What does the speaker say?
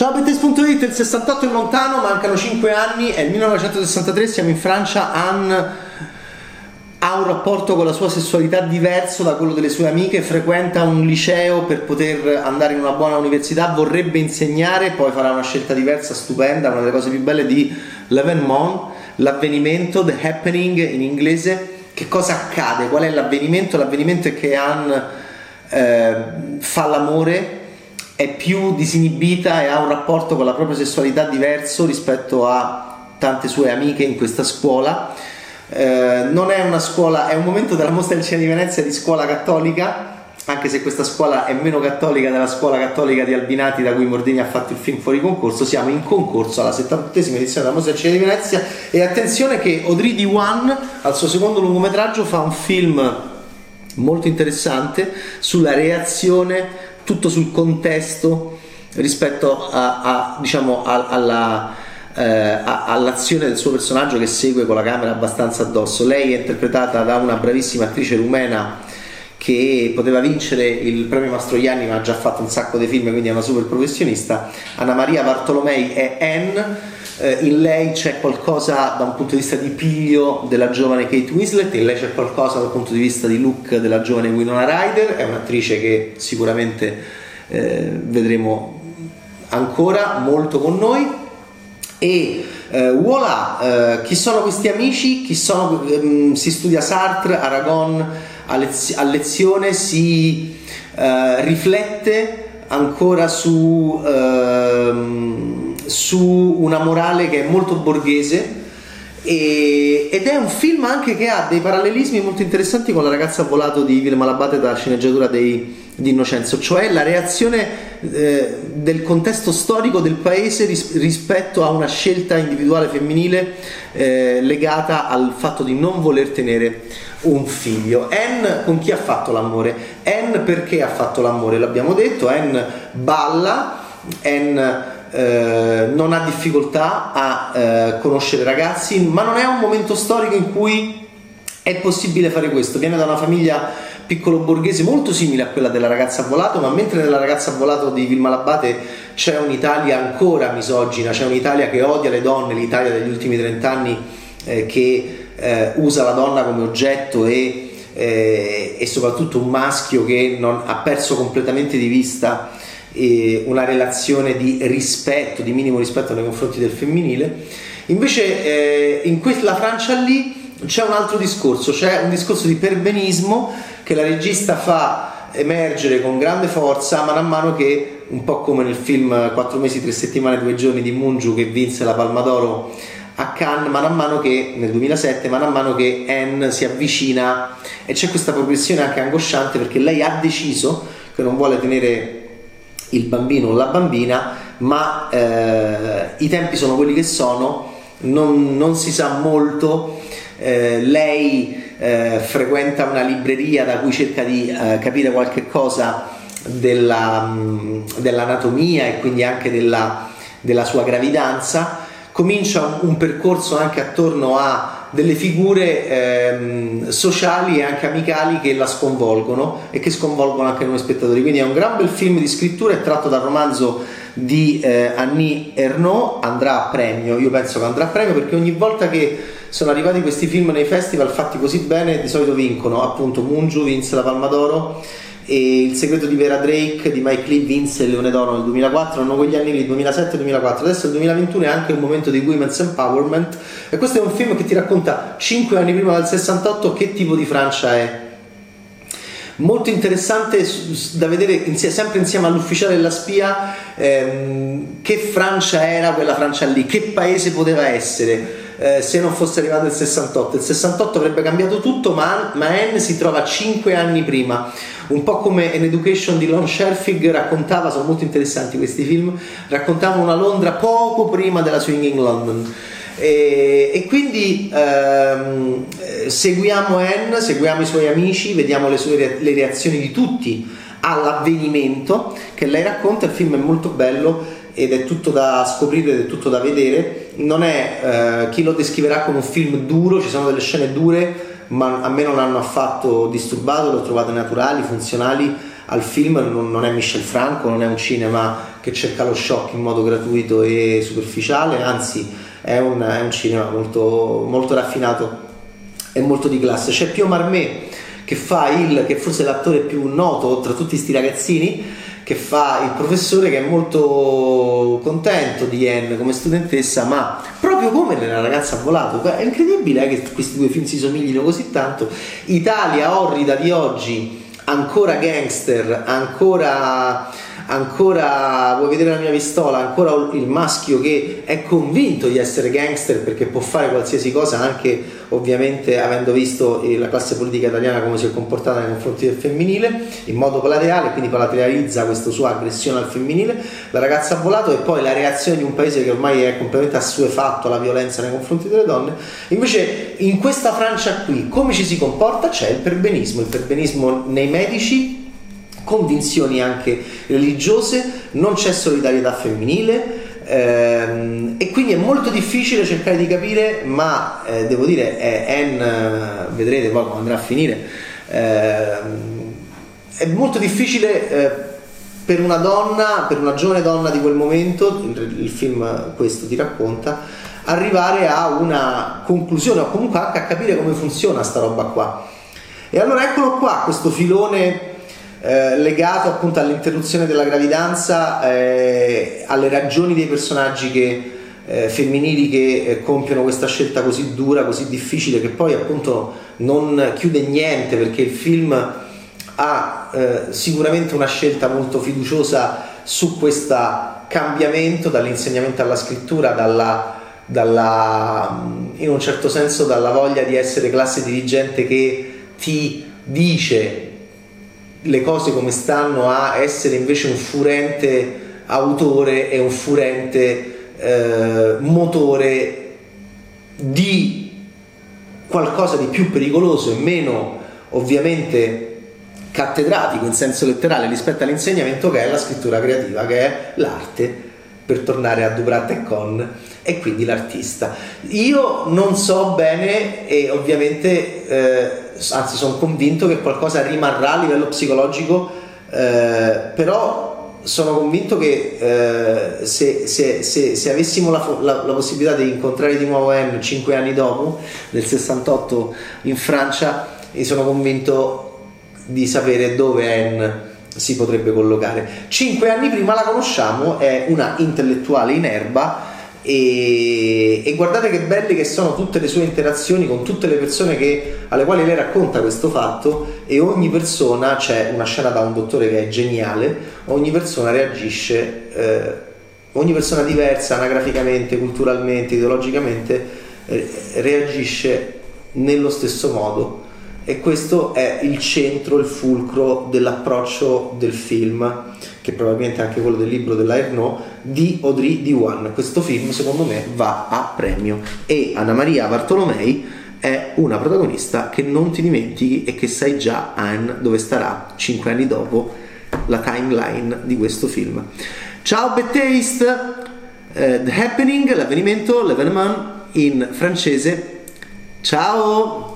Ciao Bettes.it, il 68 è lontano, mancano 5 anni, è il 1963, siamo in Francia, Anne ha un rapporto con la sua sessualità diverso da quello delle sue amiche, frequenta un liceo per poter andare in una buona università, vorrebbe insegnare, poi farà una scelta diversa, stupenda, una delle cose più belle di L'Evenement, l'avvenimento, the happening in inglese. Che cosa accade? Qual è l'avvenimento? L'avvenimento è che Anne eh, fa l'amore, è più disinibita e ha un rapporto con la propria sessualità diverso rispetto a tante sue amiche in questa scuola. Eh, non è una scuola, è un momento della mostra del cinema di Venezia di scuola cattolica, anche se questa scuola è meno cattolica della scuola cattolica di Albinati da cui Mordini ha fatto il film fuori concorso, siamo in concorso alla 78esima edizione della mostra del cinema di Venezia. E attenzione che Odridi One al suo secondo lungometraggio fa un film molto interessante sulla reazione, tutto sul contesto rispetto a, a, diciamo, a, alla eh, all'azione del suo personaggio che segue con la camera abbastanza addosso. Lei è interpretata da una bravissima attrice rumena che poteva vincere il premio Mastroianni ma ha già fatto un sacco di film quindi è una super professionista Anna Maria Bartolomei è Anne eh, in lei c'è qualcosa da un punto di vista di piglio della giovane Kate Winslet? In lei c'è qualcosa dal punto di vista di look della giovane Winona Ryder? È un'attrice che sicuramente eh, vedremo ancora molto con noi. E eh, voilà, eh, chi sono questi amici? Chi sono, ehm, si studia Sartre, Aragon, a, lez- a lezione si eh, riflette ancora su, ehm, su, una morale che è molto borghese e, ed è un film anche che ha dei parallelismi molto interessanti con la ragazza volato di Ville Malabate dalla sceneggiatura dei di Innocenzo, cioè la reazione eh, del contesto storico del paese ris- rispetto a una scelta individuale femminile eh, legata al fatto di non voler tenere un figlio. Anne con chi ha fatto l'amore? Anne perché ha fatto l'amore? L'abbiamo detto, Anne balla, Anne eh, non ha difficoltà a eh, conoscere ragazzi, ma non è un momento storico in cui è possibile fare questo. Viene da una famiglia piccolo borghese molto simile a quella della ragazza volato, ma mentre nella ragazza volato di Vilma Labate c'è un'Italia ancora misogina, c'è un'Italia che odia le donne, l'Italia degli ultimi trent'anni eh, che eh, usa la donna come oggetto e, eh, e soprattutto un maschio che non, ha perso completamente di vista eh, una relazione di rispetto, di minimo rispetto nei confronti del femminile. Invece eh, in quella Francia lì c'è un altro discorso, c'è un discorso di perbenismo che la regista fa emergere con grande forza man mano che, un po' come nel film 4 mesi, 3 settimane, 2 giorni di Mungiu che vinse la Palma d'Oro a Cannes, man mano che nel 2007, man mano che Anne si avvicina e c'è questa progressione anche angosciante perché lei ha deciso che non vuole tenere il bambino o la bambina, ma eh, i tempi sono quelli che sono, non, non si sa molto eh, lei eh, frequenta una libreria da cui cerca di eh, capire qualche cosa della, mh, mm, dell'anatomia e quindi anche della, della sua gravidanza, comincia un, un, percorso anche attorno a delle figure ehm, sociali e anche amicali che la sconvolgono e che sconvolgono anche noi spettatori. Quindi è un gran bel film di scrittura, è tratto dal romanzo di eh, Annie Ernaux, andrà a premio, io penso che andrà a premio perché ogni volta che sono arrivati questi film nei festival fatti così bene di solito vincono. Appunto Mungiu vinse la Palma d'Oro e Il segreto di Vera Drake di Mike Lee vinse il Leone d'Oro nel 2004 erano quegli anni lì 2007-2004 adesso il 2021 è anche un momento di women's empowerment. E questo è un film che ti racconta 5 anni prima del 68 che tipo di Francia è. Molto interessante da vedere sempre insieme all'ufficiale della spia ehm, che Francia era quella Francia lì che paese poteva essere eh, se non fosse arrivato il 68. Il 68 avrebbe cambiato tutto, ma, ma Anne si trova 5 anni prima. Un po' come An Education di Lon Shelfig raccontava, sono molto interessanti questi film, raccontavano una Londra poco prima della Swinging London. E, e, quindi ehm, seguiamo Anne, seguiamo i suoi amici, vediamo le, sue, le reazioni di tutti all'avvenimento che lei racconta. Il film è molto bello ed è tutto da scoprire ed è tutto da vedere. Non è eh, chi lo descriverà come un film duro, ci sono delle scene dure, ma a me non hanno affatto disturbato, le ho trovate naturali, funzionali al film, non, non è Michel Franco, non è un cinema che cerca lo shock in modo gratuito e superficiale, anzi è un, è un cinema molto, molto raffinato e molto di classe. C'è Pio Marmé che fa il, che forse è l'attore più noto tra tutti questi ragazzini, che fa il professore che è molto contento di Anne come studentessa, ma proprio come nella ragazza volato. È incredibile eh, che questi due film si somiglino così tanto. Italia orrida di oggi, ancora gangster, ancora ancora vuoi vedere la mia pistola, ancora il maschio che è convinto di essere gangster perché può fare qualsiasi cosa anche ovviamente avendo visto la classe politica italiana come si è comportata nei confronti del femminile in modo plateale, quindi platealizza questa sua aggressione al femminile, la ragazza ha volato e poi la reazione di un paese che ormai è completamente assuefatto alla violenza nei confronti delle donne, invece in questa Francia qui come ci si comporta? C'è il perbenismo, il perbenismo nei medici convinzioni anche religiose, non c'è solidarietà femminile ehm, e quindi è molto difficile cercare di capire, ma eh, devo dire, è Anne, vedrete poi come andrà a finire, ehm, è molto difficile eh, per una donna, per una giovane donna di quel momento, il film questo ti racconta, arrivare a una conclusione o comunque anche a capire come funziona sta roba qua. E allora eccolo qua, questo filone eh, legato appunto all'interruzione della gravidanza, eh, alle ragioni dei personaggi che, eh, femminili che eh, compiono questa scelta così dura, così difficile, che poi appunto non chiude niente perché il film ha eh, sicuramente una scelta molto fiduciosa su questo cambiamento dall'insegnamento alla scrittura, dalla, dalla, in un certo senso dalla voglia di essere classe dirigente che ti dice le cose come stanno a essere invece un furente autore e un furente eh, motore di qualcosa di più pericoloso e meno ovviamente cattedratico in senso letterale rispetto all'insegnamento che è la scrittura creativa, che è l'arte per tornare a Dubrat e Con e quindi l'artista. Io non so bene e ovviamente eh, anzi sono convinto che qualcosa rimarrà a livello psicologico, eh, però sono convinto che eh, se, se, se, se, avessimo la, la, la, possibilità di incontrare di nuovo Anne cinque anni dopo, nel 68 in Francia, e sono convinto di sapere dove Anne si potrebbe collocare. Cinque anni prima la conosciamo, è una intellettuale in erba e, e, guardate che belle che sono tutte le sue interazioni con tutte le persone che, alle quali lei racconta questo fatto e ogni persona, c'è una scena da un dottore che è geniale, ogni persona reagisce, eh, ogni persona diversa anagraficamente, culturalmente, ideologicamente, eh, reagisce nello stesso modo e questo è il centro, il fulcro dell'approccio del film che probabilmente è anche quello del libro della Ernaud, di Audrey Diwan. Questo film secondo me va a premio e Anna Maria Bartolomei è una protagonista che non ti dimentichi e che sai già Anne dove starà cinque anni dopo la timeline di questo film. Ciao Bad Taste, uh, The Happening, l'avvenimento, l'evenement in francese. Ciao!